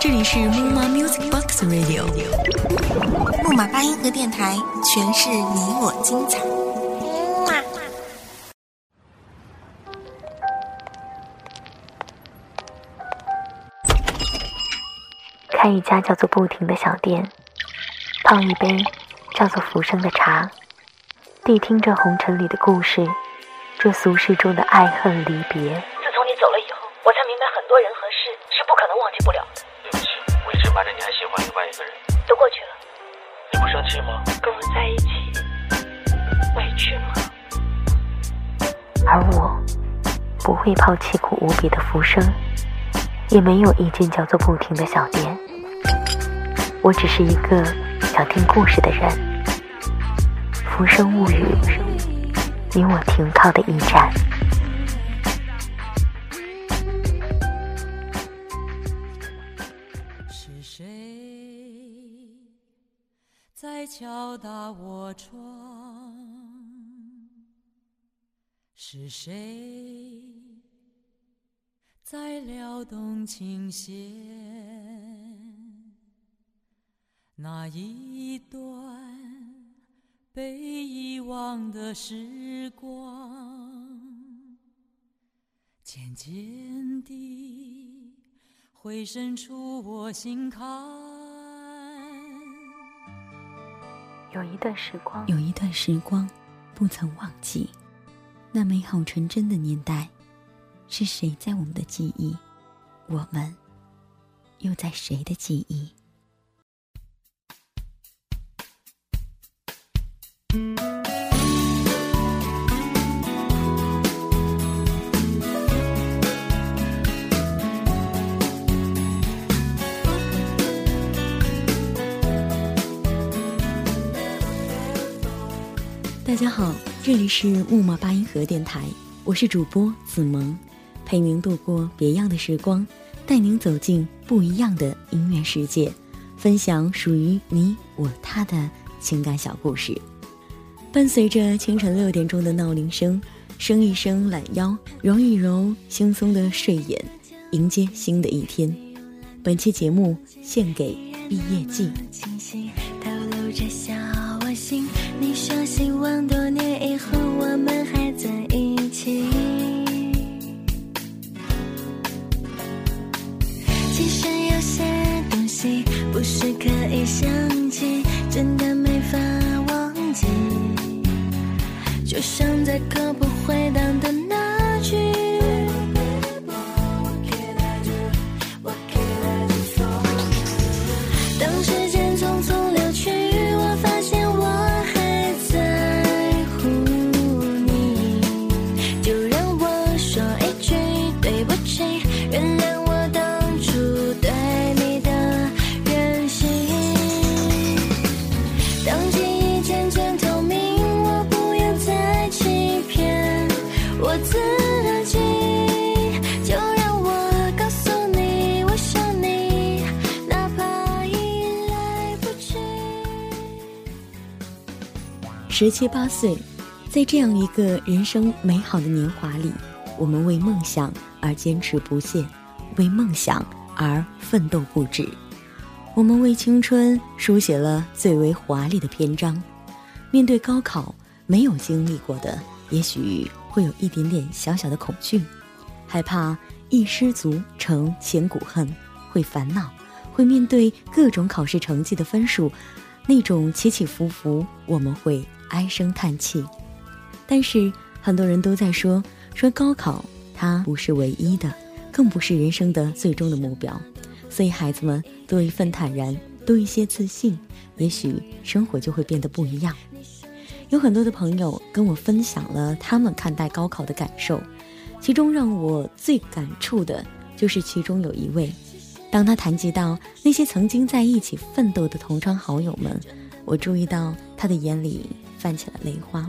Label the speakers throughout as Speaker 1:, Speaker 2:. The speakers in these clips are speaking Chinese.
Speaker 1: 这里是木马 Music Box Radio，
Speaker 2: 木马八音盒电台，诠释你我精彩。
Speaker 3: 开一家叫做不停的小店，泡一杯叫做浮生的茶，谛听这红尘里的故事，这俗世中的爱恨离别。
Speaker 4: 外一个人。
Speaker 5: 都过去了，
Speaker 4: 你不生气吗？
Speaker 5: 跟我在一起，委屈吗？
Speaker 3: 而我不会抛弃苦无比的浮生，也没有一间叫做不停的小店。我只是一个想听故事的人。浮生物语，你我停靠的驿站。
Speaker 6: 是谁在敲打我窗？是谁在撩动琴弦？那一段被遗忘的时光，渐渐地回渗出我心坎。
Speaker 3: 有一段时光，
Speaker 1: 有一段时光不曾忘记，那美好纯真的年代，是谁在我们的记忆？我们又在谁的记忆？大家好，这里是木马八音盒电台，我是主播子萌，陪您度过别样的时光，带您走进不一样的音乐世界，分享属于你我他的情感小故事。伴随着清晨六点钟的闹铃声，伸一伸懒腰，揉一揉惺忪的睡眼，迎接新的一天。本期节目献给毕业季。
Speaker 7: 多。希望多年以后我们还在一起。其实有些东西不是可以想起，真的没法忘记。就像在口不回荡的
Speaker 1: 十七八岁，在这样一个人生美好的年华里，我们为梦想而坚持不懈，为梦想而奋斗不止。我们为青春书写了最为华丽的篇章。面对高考，没有经历过的，也许会有一点点小小的恐惧，害怕一失足成千古恨，会烦恼，会面对各种考试成绩的分数，那种起起伏伏，我们会唉声叹气。但是很多人都在说，说高考它不是唯一的，更不是人生的最终的目标。所以孩子们多一份坦然，多一些自信，也许生活就会变得不一样。有很多的朋友跟我分享了他们看待高考的感受，其中让我最感触的就是其中有一位，当他谈及到那些曾经在一起奋斗的同窗好友们，我注意到他的眼里泛起了泪花。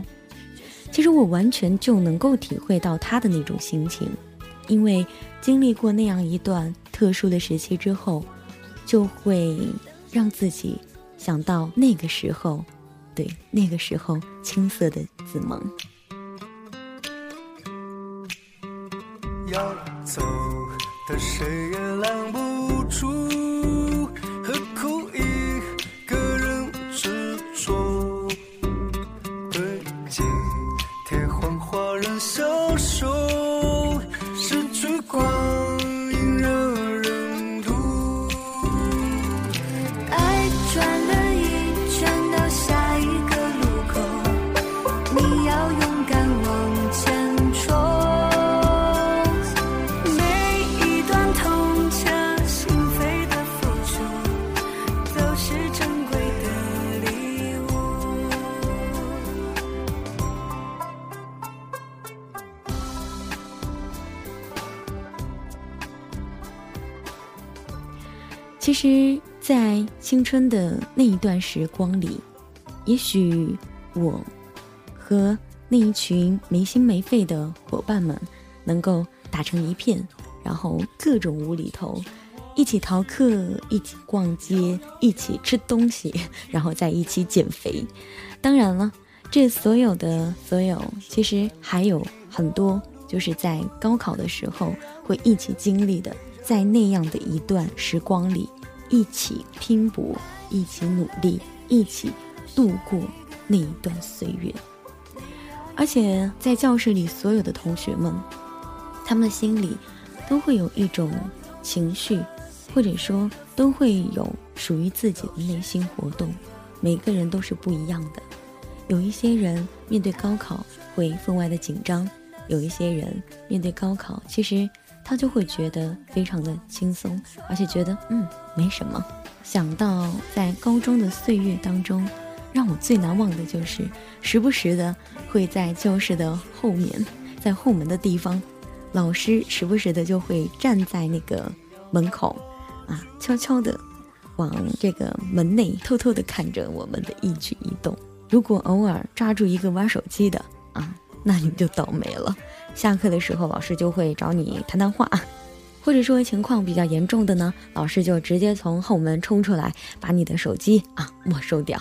Speaker 1: 其实我完全就能够体会到他的那种心情，因为经历过那样一段特殊的时期之后，就会让自己想到那个时候，对那个时候青涩的子萌。
Speaker 8: 要走的谁也拦不
Speaker 1: 春的那一段时光里，也许我和那一群没心没肺的伙伴们能够打成一片，然后各种无厘头，一起逃课，一起逛街，一起吃东西，然后再一起减肥。当然了，这所有的所有，其实还有很多，就是在高考的时候会一起经历的。在那样的一段时光里，一起拼搏，一起努力，一起度过那一段岁月。而且在教室里，所有的同学们，他们的心里都会有一种情绪，或者说都会有属于自己的内心活动。每个人都是不一样的。有一些人面对高考会分外的紧张，有一些人面对高考，其实。他就会觉得非常的轻松，而且觉得嗯没什么。想到在高中的岁月当中，让我最难忘的就是时不时的会在教室的后面，在后门的地方，老师时不时的就会站在那个门口，啊，悄悄的往这个门内偷偷的看着我们的一举一动。如果偶尔抓住一个玩手机的啊，那你就倒霉了。下课的时候，老师就会找你谈谈话，或者说情况比较严重的呢，老师就直接从后门冲出来，把你的手机啊没收掉。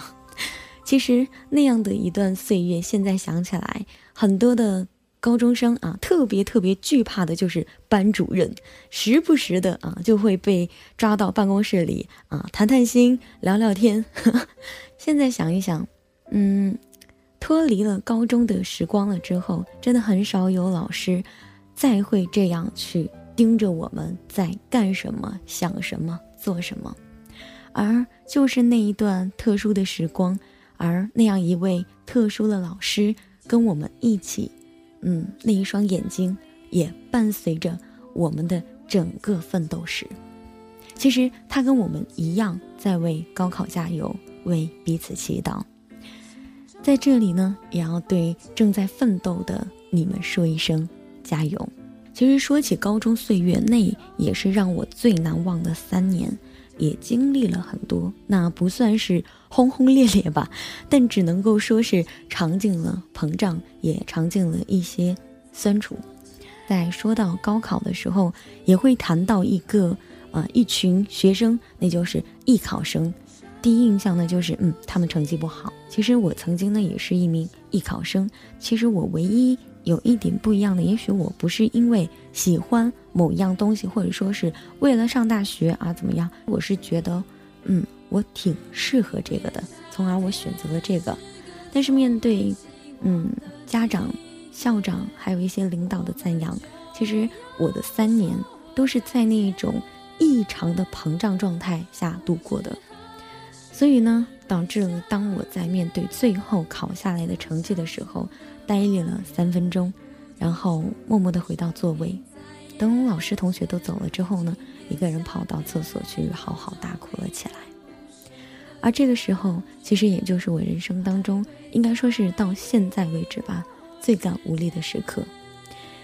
Speaker 1: 其实那样的一段岁月，现在想起来，很多的高中生啊，特别特别惧怕的就是班主任，时不时的啊就会被抓到办公室里啊谈谈心、聊聊天。现在想一想，嗯。脱离了高中的时光了之后，真的很少有老师再会这样去盯着我们在干什么、想什么、做什么。而就是那一段特殊的时光，而那样一位特殊的老师跟我们一起，嗯，那一双眼睛也伴随着我们的整个奋斗史。其实他跟我们一样，在为高考加油，为彼此祈祷。在这里呢，也要对正在奋斗的你们说一声加油。其实说起高中岁月，那也是让我最难忘的三年，也经历了很多。那不算是轰轰烈烈吧，但只能够说是尝尽了膨胀，也尝尽了一些酸楚。在说到高考的时候，也会谈到一个啊一群学生，那就是艺考生。第一印象呢，就是嗯，他们成绩不好。其实我曾经呢也是一名艺考生。其实我唯一有一点不一样的，也许我不是因为喜欢某一样东西，或者说是为了上大学啊怎么样，我是觉得，嗯，我挺适合这个的，从而我选择了这个。但是面对，嗯，家长、校长还有一些领导的赞扬，其实我的三年都是在那一种异常的膨胀状态下度过的。所以呢，导致了当我在面对最后考下来的成绩的时候，呆立了三分钟，然后默默地回到座位。等老师同学都走了之后呢，一个人跑到厕所去嚎嚎大哭了起来。而这个时候，其实也就是我人生当中，应该说是到现在为止吧，最感无力的时刻。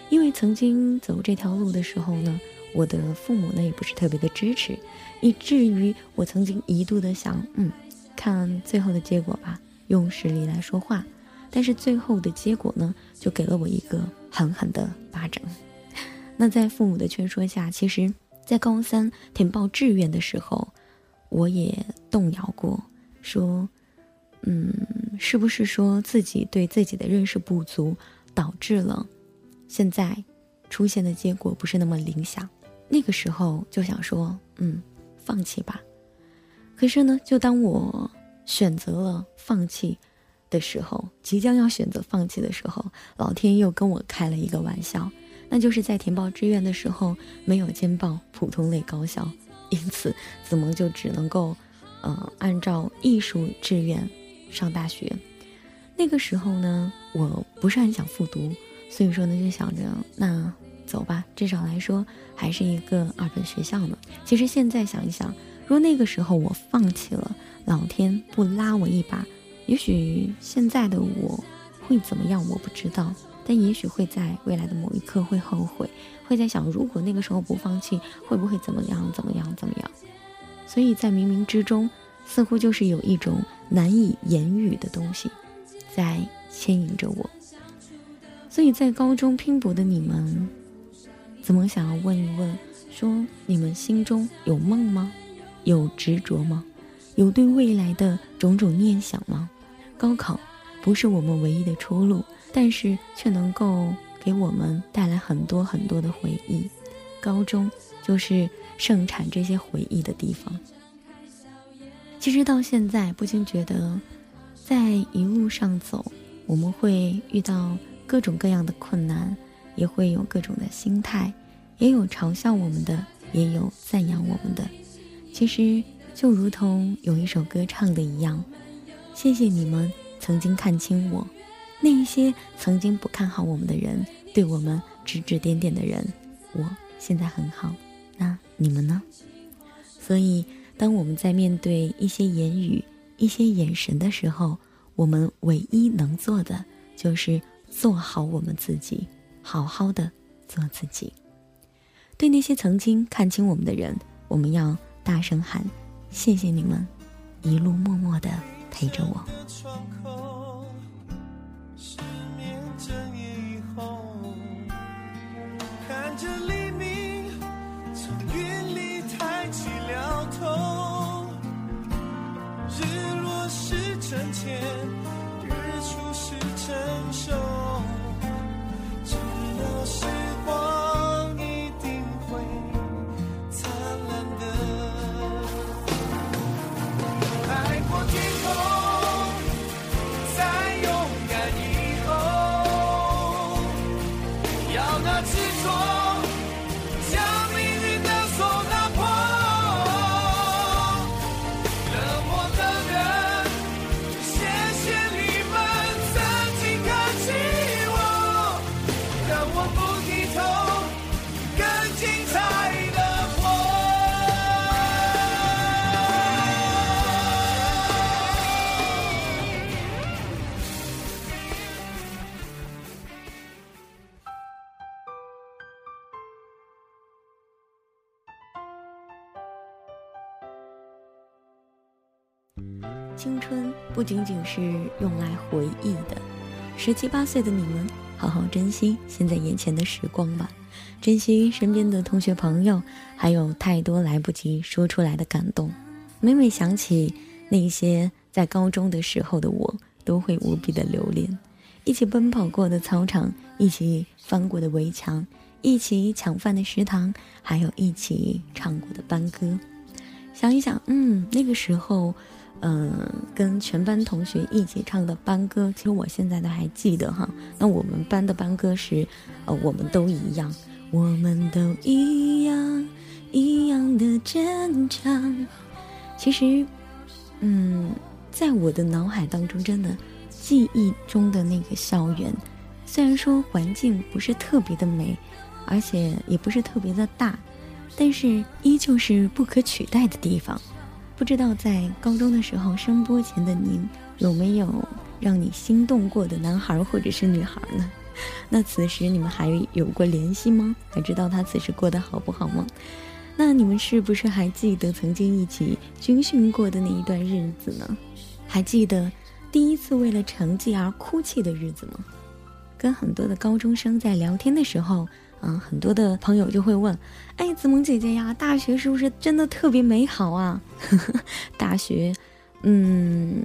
Speaker 1: 因为曾经走这条路的时候呢。我的父母呢也不是特别的支持，以至于我曾经一度的想，嗯，看最后的结果吧，用实力来说话。但是最后的结果呢，就给了我一个狠狠的巴掌。那在父母的劝说下，其实，在高三填报志愿的时候，我也动摇过，说，嗯，是不是说自己对自己的认识不足，导致了现在。出现的结果不是那么理想，那个时候就想说，嗯，放弃吧。可是呢，就当我选择了放弃的时候，即将要选择放弃的时候，老天又跟我开了一个玩笑，那就是在填报志愿的时候没有填报普通类高校，因此子萌就只能够，呃，按照艺术志愿上大学。那个时候呢，我不是很想复读。所以说呢，就想着那走吧，至少来说还是一个二本学校呢。其实现在想一想，如果那个时候我放弃了，老天不拉我一把，也许现在的我会怎么样，我不知道。但也许会在未来的某一刻会后悔，会在想，如果那个时候不放弃，会不会怎么样，怎么样，怎么样？所以在冥冥之中，似乎就是有一种难以言语的东西，在牵引着我。所以在高中拼搏的你们，怎么想要问一问，说你们心中有梦吗？有执着吗？有对未来的种种念想吗？高考不是我们唯一的出路，但是却能够给我们带来很多很多的回忆。高中就是盛产这些回忆的地方。其实到现在，不禁觉得，在一路上走，我们会遇到。各种各样的困难，也会有各种的心态，也有嘲笑我们的，也有赞扬我们的。其实就如同有一首歌唱的一样：“谢谢你们曾经看清我，那一些曾经不看好我们的人，对我们指指点点的人，我现在很好。那你们呢？”所以，当我们在面对一些言语、一些眼神的时候，我们唯一能做的就是。做好我们自己，好好的做自己。对那些曾经看清我们的人，我们要大声喊：谢谢你们，一路默默的陪着我。
Speaker 8: 看着要那执着。是
Speaker 1: 用来回忆的，十七八岁的你们，好好珍惜现在眼前的时光吧，珍惜身边的同学朋友，还有太多来不及说出来的感动。每每想起那些在高中的时候的我，都会无比的留恋。一起奔跑过的操场，一起翻过的围墙，一起抢饭的食堂，还有一起唱过的班歌。想一想，嗯，那个时候。嗯，跟全班同学一起唱的班歌，其实我现在都还记得哈。那我们班的班歌是，呃，我们都一样，我们都一样，一样的坚强。其实，嗯，在我的脑海当中，真的记忆中的那个校园，虽然说环境不是特别的美，而且也不是特别的大，但是依旧是不可取代的地方。不知道在高中的时候，声波前的您有没有让你心动过的男孩或者是女孩呢？那此时你们还有过联系吗？还知道他此时过得好不好吗？那你们是不是还记得曾经一起军训过的那一段日子呢？还记得第一次为了成绩而哭泣的日子吗？跟很多的高中生在聊天的时候。嗯，很多的朋友就会问：“哎，子萌姐姐呀，大学是不是真的特别美好啊？” 大学，嗯，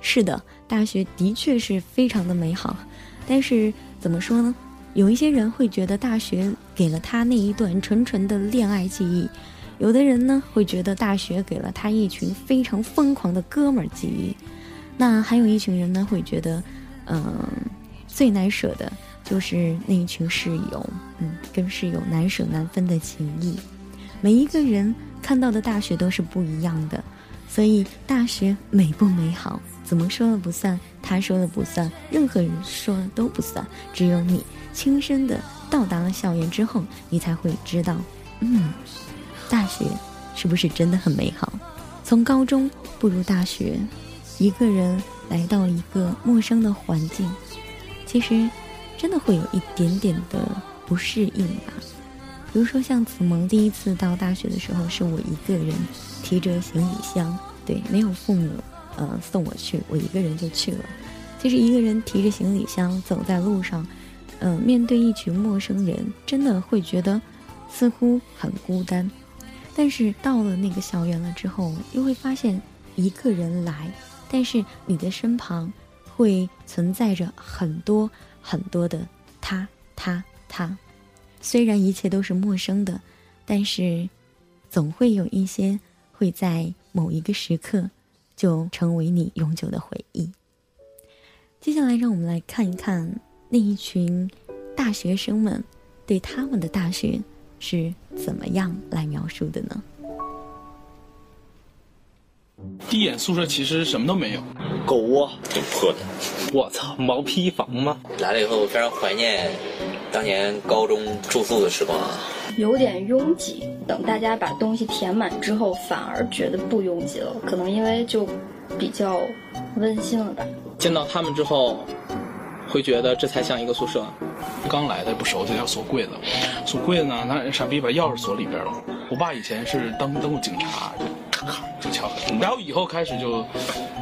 Speaker 1: 是的，大学的确是非常的美好。但是怎么说呢？有一些人会觉得大学给了他那一段纯纯的恋爱记忆，有的人呢会觉得大学给了他一群非常疯狂的哥们儿记忆，那还有一群人呢会觉得，嗯，最难舍的就是那一群室友，嗯，跟室友难舍难分的情谊。每一个人看到的大学都是不一样的，所以大学美不美好，怎么说了不算，他说了不算，任何人说了都不算，只有你。亲身的到达了校园之后，你才会知道，嗯，大学是不是真的很美好？从高中步入大学，一个人来到一个陌生的环境，其实真的会有一点点的不适应吧。比如说，像子萌第一次到大学的时候，是我一个人提着行李箱，对，没有父母呃送我去，我一个人就去了。其实一个人提着行李箱走在路上。嗯，面对一群陌生人，真的会觉得似乎很孤单。但是到了那个校园了之后，又会发现一个人来，但是你的身旁会存在着很多很多的他、他、他。虽然一切都是陌生的，但是总会有一些会在某一个时刻就成为你永久的回忆。接下来，让我们来看一看。那一群大学生们对他们的大学是怎么样来描述的呢？
Speaker 9: 第一眼宿舍其实什么都没有，
Speaker 4: 狗窝，挺破的。
Speaker 9: 我操，毛坯房吗？
Speaker 4: 来了以后非常怀念当年高中住宿的时光啊。
Speaker 10: 有点拥挤，等大家把东西填满之后，反而觉得不拥挤了。可能因为就比较温馨了吧。
Speaker 11: 见到他们之后。会觉得这才像一个宿舍。
Speaker 9: 刚来的不熟，就要锁柜子。锁柜子呢，那傻逼把钥匙锁里边了。我爸以前是当当过警察，就敲。然后以后开始就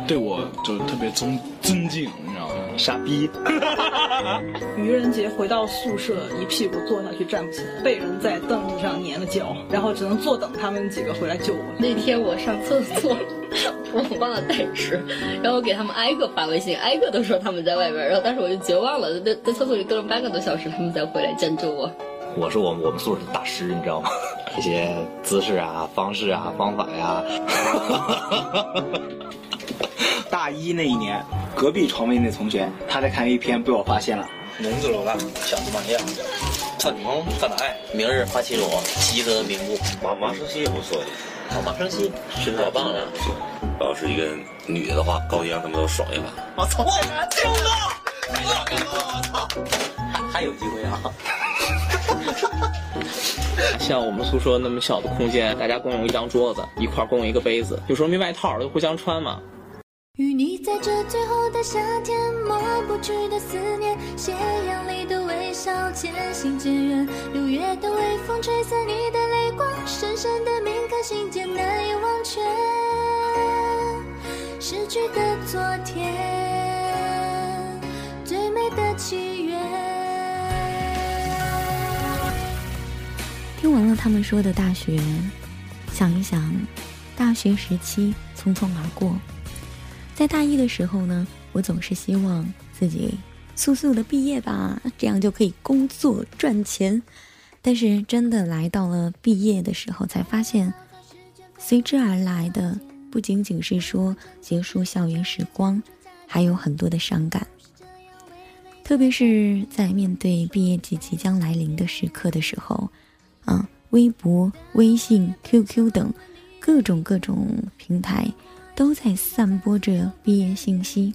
Speaker 9: 对我就特别尊尊敬，你知道吗？
Speaker 11: 傻逼。
Speaker 12: 愚人节回到宿舍，一屁股坐下去站不起来，被人在凳子上粘了脚，然后只能坐等他们几个回来救我。
Speaker 13: 那天我上厕所。我忘了带纸，然后我给他们挨个发微信，挨个都说他们在外边，然后但是我就绝望了，在在厕所里蹲了半个多小时，他们才回来拯救我。
Speaker 4: 我是我们我们宿舍的大师，你知道吗？一些姿势啊、方式啊、方法呀。
Speaker 14: 大一那一年，隔壁床位那同学他在看 A 片，被我发现了。
Speaker 4: 名字老大，想子满样，操你妈，犯了爱。明日花期裸，习得名目。
Speaker 15: 马马生西也不错的。
Speaker 4: 马生西身材棒了。
Speaker 15: 要是一个女的的话，高兴让他们都爽一把。
Speaker 4: 我操！我天哪！我操！还有机会啊！
Speaker 11: 像我们宿舍那么小的空间，大家共用一张桌子，一块共用一个杯子，有时候没外套就互相穿嘛。
Speaker 7: 与你在这最后的夏天，抹不去的思念，斜阳里的微笑，渐行渐远。六月的微风吹散你的泪光，深深的铭刻心间，难以忘却。失去的昨天，
Speaker 1: 听完了他们说的大学，想一想，大学时期匆匆而过。在大一的时候呢，我总是希望自己速速的毕业吧，这样就可以工作赚钱。但是真的来到了毕业的时候，才发现，随之而来的不仅仅是说结束校园时光，还有很多的伤感。特别是在面对毕业季即将来临的时刻的时候，啊，微博、微信、QQ 等各种各种平台。都在散播着毕业信息，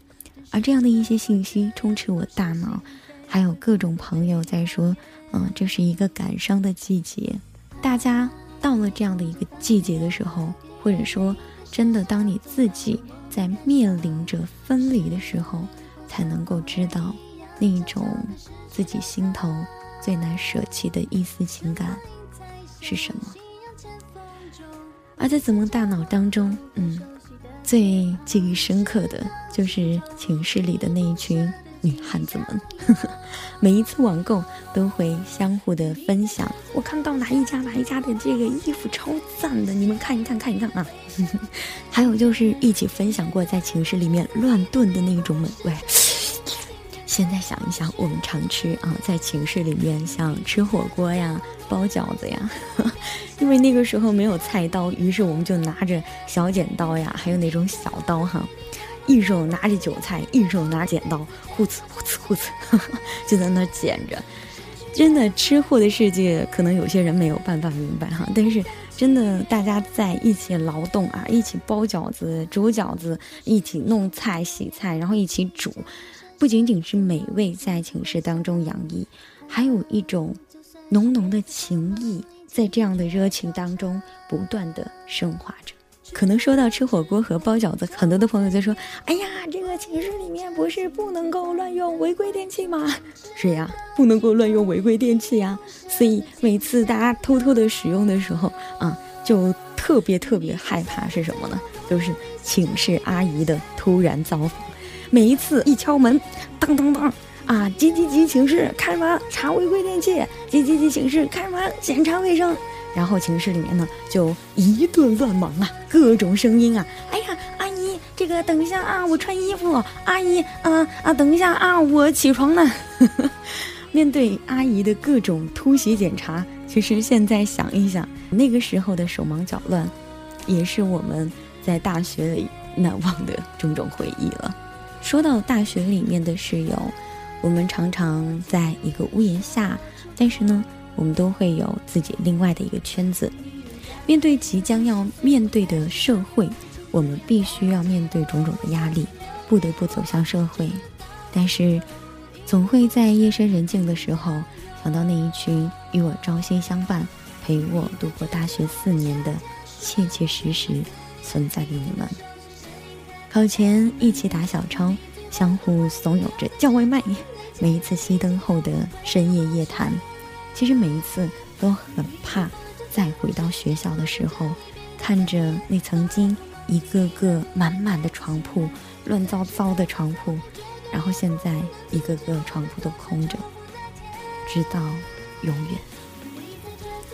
Speaker 1: 而这样的一些信息充斥我大脑，还有各种朋友在说：“嗯，这是一个感伤的季节。”大家到了这样的一个季节的时候，或者说真的当你自己在面临着分离的时候，才能够知道那一种自己心头最难舍弃的一丝情感是什么。而在子萌大脑当中，嗯。最记忆深刻的就是寝室里的那一群女汉子们，每一次网购都会相互的分享。我看到哪一家哪一家的这个衣服超赞的，你们看一看看一看啊！还有就是一起分享过在寝室里面乱炖的那种美味，现在想一想，我们常吃啊，在寝室里面像吃火锅呀、包饺子呀，因为那个时候没有菜刀，于是我们就拿着小剪刀呀，还有那种小刀哈，一手拿着韭菜，一手拿剪刀，呼呲呼呲呼呲，就在那剪着。真的，吃货的世界可能有些人没有办法明白哈，但是真的，大家在一起劳动啊，一起包饺子、煮饺子，一起弄菜、洗菜，然后一起煮。不仅仅是美味在寝室当中洋溢，还有一种浓浓的情谊在这样的热情当中不断的升华着。可能说到吃火锅和包饺子，很多的朋友就说：“哎呀，这个寝室里面不是不能够乱用违规电器吗？” 是呀，不能够乱用违规电器呀。所以每次大家偷偷的使用的时候啊，就特别特别害怕是什么呢？就是寝室阿姨的突然造访。每一次一敲门，当当当，啊，急急急寝室开门查违规电器，急急急寝室开门检查卫生，然后寝室里面呢就一顿乱忙啊，各种声音啊，哎呀，阿姨，这个等一下啊，我穿衣服，阿姨，啊啊，等一下啊，我起床呢。面对阿姨的各种突袭检查，其实现在想一想，那个时候的手忙脚乱，也是我们在大学里难忘的种种回忆了。说到大学里面的室友，我们常常在一个屋檐下，但是呢，我们都会有自己另外的一个圈子。面对即将要面对的社会，我们必须要面对种种的压力，不得不走向社会。但是，总会在夜深人静的时候，想到那一群与我朝夕相伴、陪我度过大学四年的切切实实存在的你们。考前一起打小抄，相互怂恿着叫外卖。每一次熄灯后的深夜夜谈，其实每一次都很怕再回到学校的时候，看着那曾经一个个满满的床铺、乱糟糟的床铺，然后现在一个个床铺都空着，直到永远。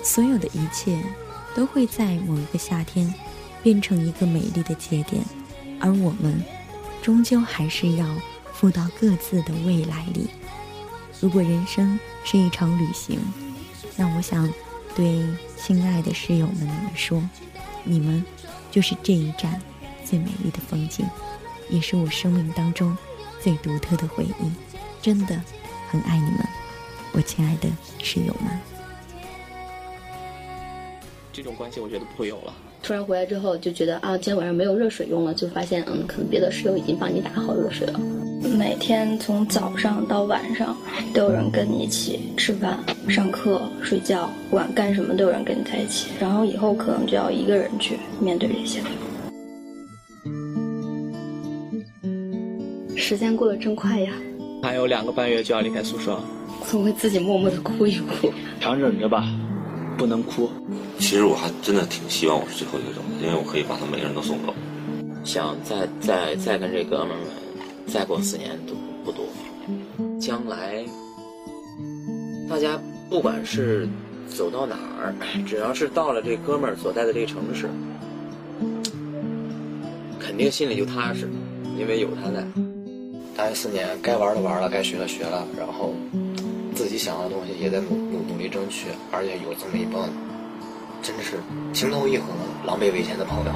Speaker 1: 所有的一切都会在某一个夏天变成一个美丽的节点。而我们，终究还是要赴到各自的未来里。如果人生是一场旅行，那我想对亲爱的室友们你们说，你们就是这一站最美丽的风景，也是我生命当中最独特的回忆。真的很爱你们，我亲爱的室友们。
Speaker 11: 这种关系我觉得不会有了。
Speaker 13: 突然回来之后就觉得啊，今天晚上没有热水用了，就发现嗯，可能别的室友已经帮你打好热水了。每天从早上到晚上都有人跟你一起吃饭、上课、睡觉，不管干什么都有人跟你在一起。然后以后可能就要一个人去面对这些了。时间过得真快呀！
Speaker 11: 还有两个半月就要离开宿舍了，
Speaker 13: 总会自己默默的哭一哭，
Speaker 14: 强忍着吧，不能哭。
Speaker 15: 其实我还真的挺希望我是最后一个走的，因为我可以把他每个人都送走。
Speaker 11: 想再再再跟这哥们儿们再过四年都不多。将来，大家不管是走到哪儿，只要是到了这哥们儿所在的这个城市，肯定心里就踏实，因为有他在。
Speaker 16: 大学四年，该玩的玩了，该学的学了，然后自己想要的东西也在努努努力争取，而且有这么一帮。真的是情投意合、狼狈为奸的朋友，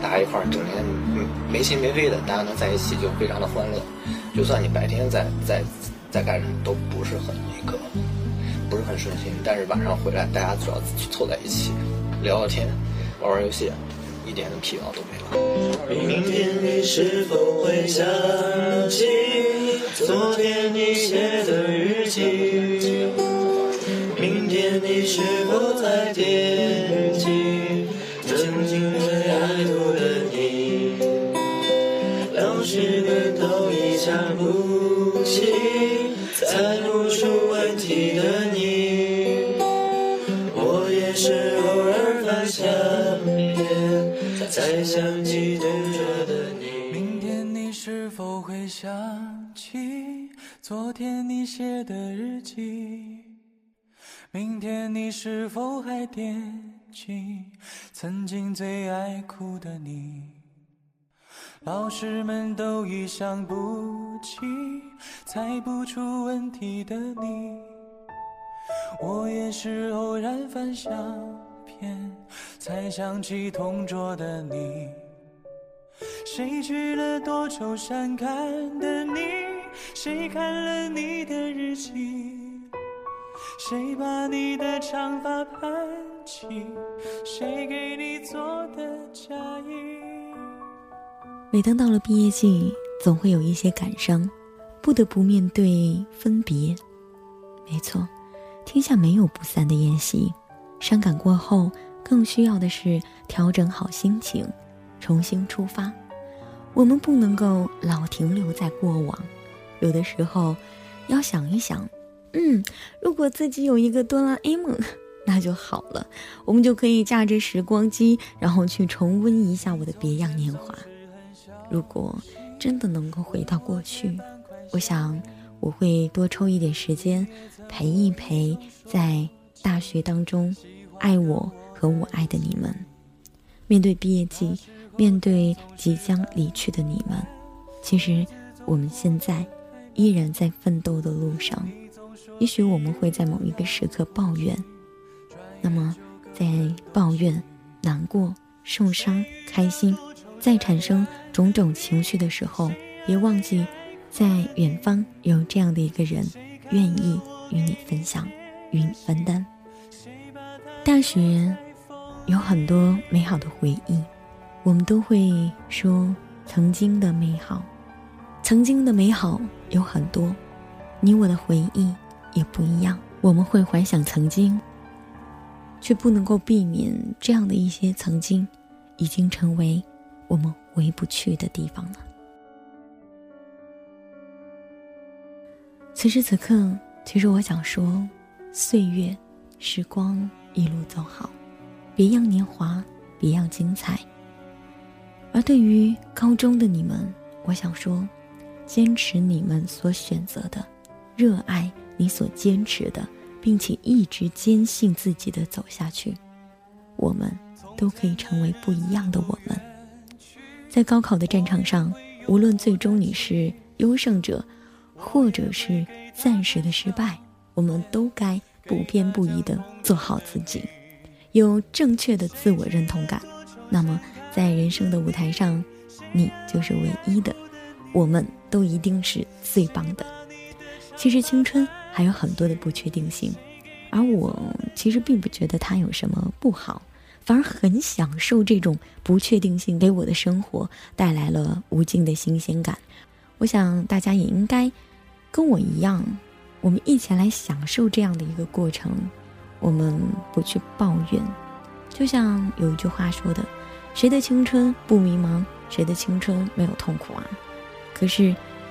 Speaker 16: 大家一块儿整天没心没肺的，大家能在一起就非常的欢乐。就算你白天在在在干什么，都不是很那个，不是很顺心。但是晚上回来，大家只要凑在一起聊聊天、玩玩游戏，一点的疲劳都没
Speaker 8: 有。明天你是否会想起昨天你写的日记？明天你是否还惦记曾经最爱哭的你？老师们都已想不起猜不出问题的你，我也是偶尔翻相片才想起等着的你。
Speaker 17: 明天你是否会想起昨天你写的日记？明天你是否还惦记曾经最爱哭的你？老师们都已想不起，猜不出问题的你。我也是偶然翻相片，才想起同桌的你。谁去了多愁善感的你？谁看了你的日记？谁把你的长发盘起？谁给你做的嫁衣？
Speaker 1: 每当到了毕业季，总会有一些感伤，不得不面对分别。没错，天下没有不散的宴席，伤感过后，更需要的是调整好心情，重新出发。我们不能够老停留在过往，有的时候要想一想，嗯，如果自己有一个哆啦 A 梦，那就好了，我们就可以驾着时光机，然后去重温一下我的别样年华。如果真的能够回到过去，我想我会多抽一点时间，陪一陪在大学当中爱我和我爱的你们。面对毕业季，面对即将离去的你们，其实我们现在依然在奋斗的路上。也许我们会在某一个时刻抱怨，那么在抱怨、难过、受伤、开心。在产生种种情绪的时候，别忘记，在远方有这样的一个人，愿意与你分享，与你分担。大学有很多美好的回忆，我们都会说曾经的美好，曾经的美好有很多，你我的回忆也不一样。我们会怀想曾经，却不能够避免这样的一些曾经，已经成为。我们回不去的地方了。此时此刻，其实我想说，岁月、时光一路走好，别样年华，别样精彩。而对于高中的你们，我想说，坚持你们所选择的，热爱你所坚持的，并且一直坚信自己的走下去，我们都可以成为不一样的我们。在高考的战场上，无论最终你是优胜者，或者是暂时的失败，我们都该不偏不倚地做好自己，有正确的自我认同感。那么，在人生的舞台上，你就是唯一的，我们都一定是最棒的。其实青春还有很多的不确定性，而我其实并不觉得它有什么不好。反而很享受这种不确定性给我的生活带来了无尽的新鲜感。我想大家也应该跟我一样，我们一起来享受这样的一个过程。我们不去抱怨，就像有一句话说的：“谁的青春不迷茫？谁的青春没有痛苦啊？”可是，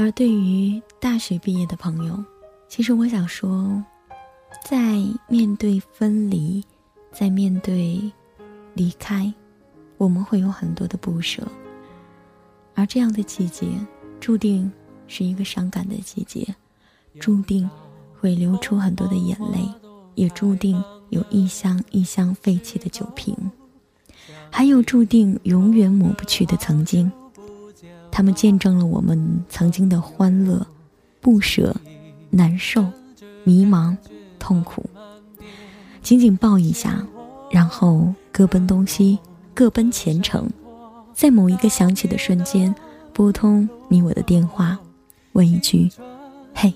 Speaker 1: 而对于大学毕业的朋友，其实我想说，在面对分离，在面对离开，我们会有很多的不舍。而这样的季节，注定是一个伤感的季节，注定会流出很多的眼泪，也注定有一箱一箱废弃的酒瓶，还有注定永远抹不去的曾经。他们见证了我们曾经的欢乐、不舍、难受、迷茫、痛苦。紧紧抱一下，然后各奔东西，各奔前程。在某一个想起的瞬间，拨通你我的电话，问一句：“嘿，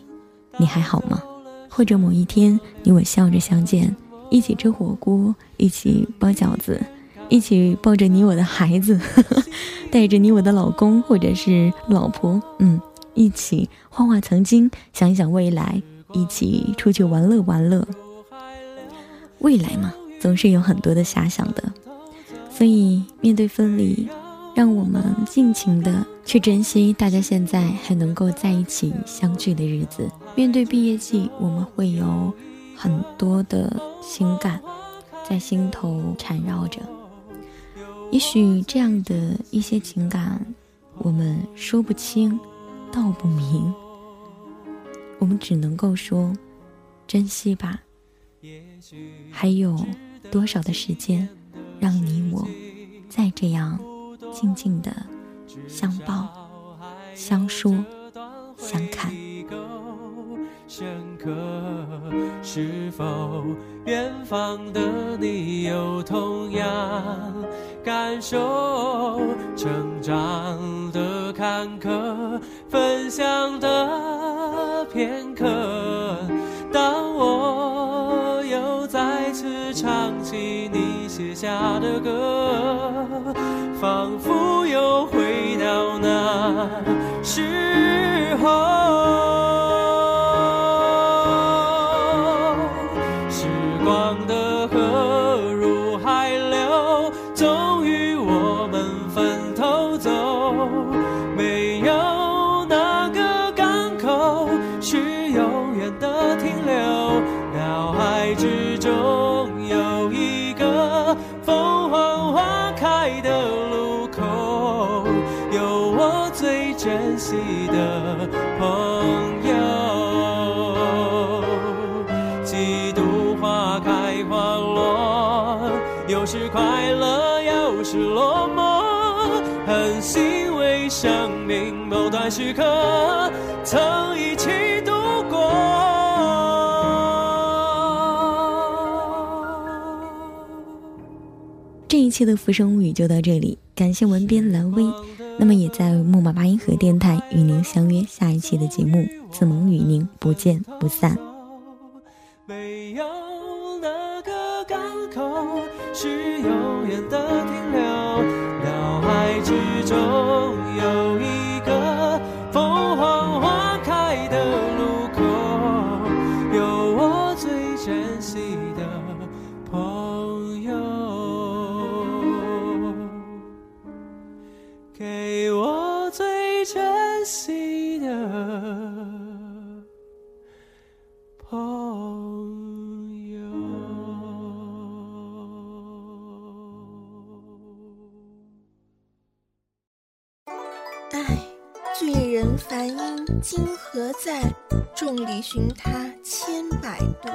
Speaker 1: 你还好吗？”或者某一天，你我笑着相见，一起吃火锅，一起包饺子，一起抱着你我的孩子，带着你我的老公或者是老婆，嗯，一起画画曾经，想一想未来，一起出去玩乐玩乐。未来嘛，总是有很多的遐想的，所以面对分离，让我们尽情的去珍惜大家现在还能够在一起相聚的日子。面对毕业季，我们会有很多的情感在心头缠绕着。也许这样的一些情感，我们说不清，道不明，我们只能够说，珍惜吧。还有多少的时间，让你我再这样静静的相抱、相说、相看？
Speaker 17: 深刻，是否远方的你有同样感受？成长的坎坷，分享的片刻。当我又再次唱起你写下的歌，仿佛又回到那时候。是快乐，又是落寞，很欣慰生命某段时刻曾一起度过。
Speaker 1: 这一期的《浮生物语》就到这里，感谢文编蓝薇，那么也在木马八音盒电台与您相约下一期的节目，自萌与您不见不散。
Speaker 17: 没有
Speaker 2: 梵音今何在？众里寻他千百度，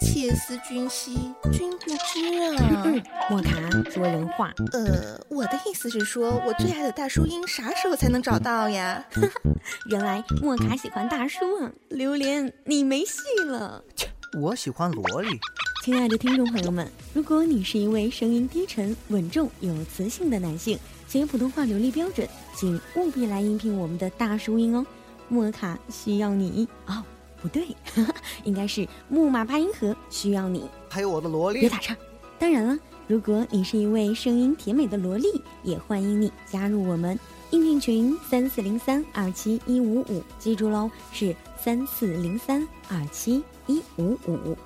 Speaker 2: 切思君兮君不知啊！
Speaker 1: 莫卡说人话。
Speaker 2: 呃，我的意思是说，我最爱的大叔音啥时候才能找到呀？
Speaker 1: 原来莫卡喜欢大叔啊！榴莲，你没戏了。
Speaker 18: 切，我喜欢萝莉。
Speaker 1: 亲爱的听众朋友们，如果你是一位声音低沉、稳重、有磁性的男性。且普通话流利标准，请务必来应聘我们的大叔音哦！莫卡需要你哦，不对，应该是木马八音盒需要你，
Speaker 18: 还有我的萝莉。
Speaker 1: 别打岔。当然了，如果你是一位声音甜美的萝莉，也欢迎你加入我们应聘群三四零三二七一五五，记住喽，是三四零三二七一五五。